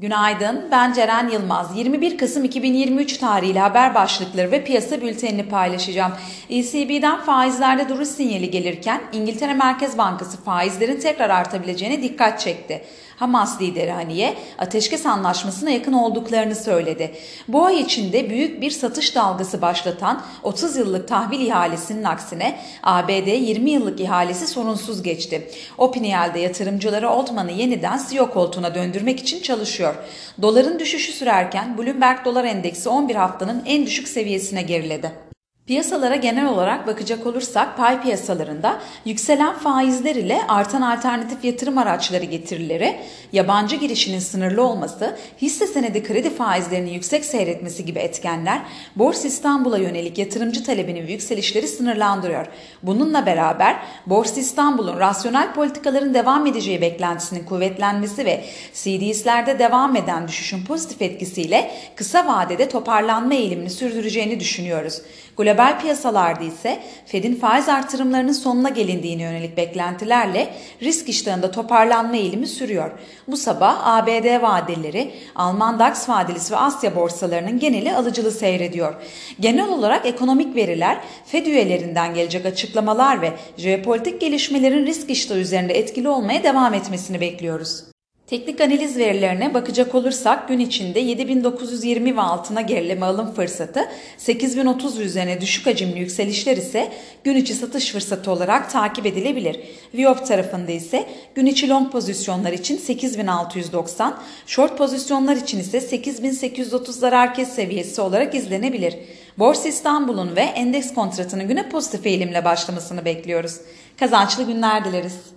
Günaydın, ben Ceren Yılmaz. 21 Kasım 2023 tarihli haber başlıkları ve piyasa bültenini paylaşacağım. ECB'den faizlerde duruş sinyali gelirken İngiltere Merkez Bankası faizlerin tekrar artabileceğine dikkat çekti. Hamas lideri Haniye ateşkes anlaşmasına yakın olduklarını söyledi. Bu ay içinde büyük bir satış dalgası başlatan 30 yıllık tahvil ihalesinin aksine ABD 20 yıllık ihalesi sorunsuz geçti. Opiniel'de yatırımcıları Altman'ı yeniden CEO koltuğuna döndürmek için çalışıyor. Doların düşüşü sürerken Bloomberg Dolar Endeksi 11 haftanın en düşük seviyesine geriledi. Piyasalara genel olarak bakacak olursak pay piyasalarında yükselen faizler ile artan alternatif yatırım araçları getirileri, yabancı girişinin sınırlı olması, hisse senedi kredi faizlerinin yüksek seyretmesi gibi etkenler Borsa İstanbul'a yönelik yatırımcı talebinin yükselişleri sınırlandırıyor. Bununla beraber Borsa İstanbul'un rasyonel politikaların devam edeceği beklentisinin kuvvetlenmesi ve CDS'lerde devam eden düşüşün pozitif etkisiyle kısa vadede toparlanma eğilimini sürdüreceğini düşünüyoruz. Global piyasalarda ise Fed'in faiz artırımlarının sonuna gelindiğine yönelik beklentilerle risk iştahında toparlanma eğilimi sürüyor. Bu sabah ABD vadeleri, Alman DAX vadelisi ve Asya borsalarının geneli alıcılı seyrediyor. Genel olarak ekonomik veriler, Fed üyelerinden gelecek açıklamalar ve jeopolitik gelişmelerin risk iştahı üzerinde etkili olmaya devam etmesini bekliyoruz. Teknik analiz verilerine bakacak olursak gün içinde 7920 ve altına gerileme alım fırsatı, 8030 üzerine düşük hacimli yükselişler ise gün içi satış fırsatı olarak takip edilebilir. Viop tarafında ise gün içi long pozisyonlar için 8690, short pozisyonlar için ise 8830 zarar kes seviyesi olarak izlenebilir. Borsa İstanbul'un ve endeks kontratının güne pozitif eğilimle başlamasını bekliyoruz. Kazançlı günler dileriz.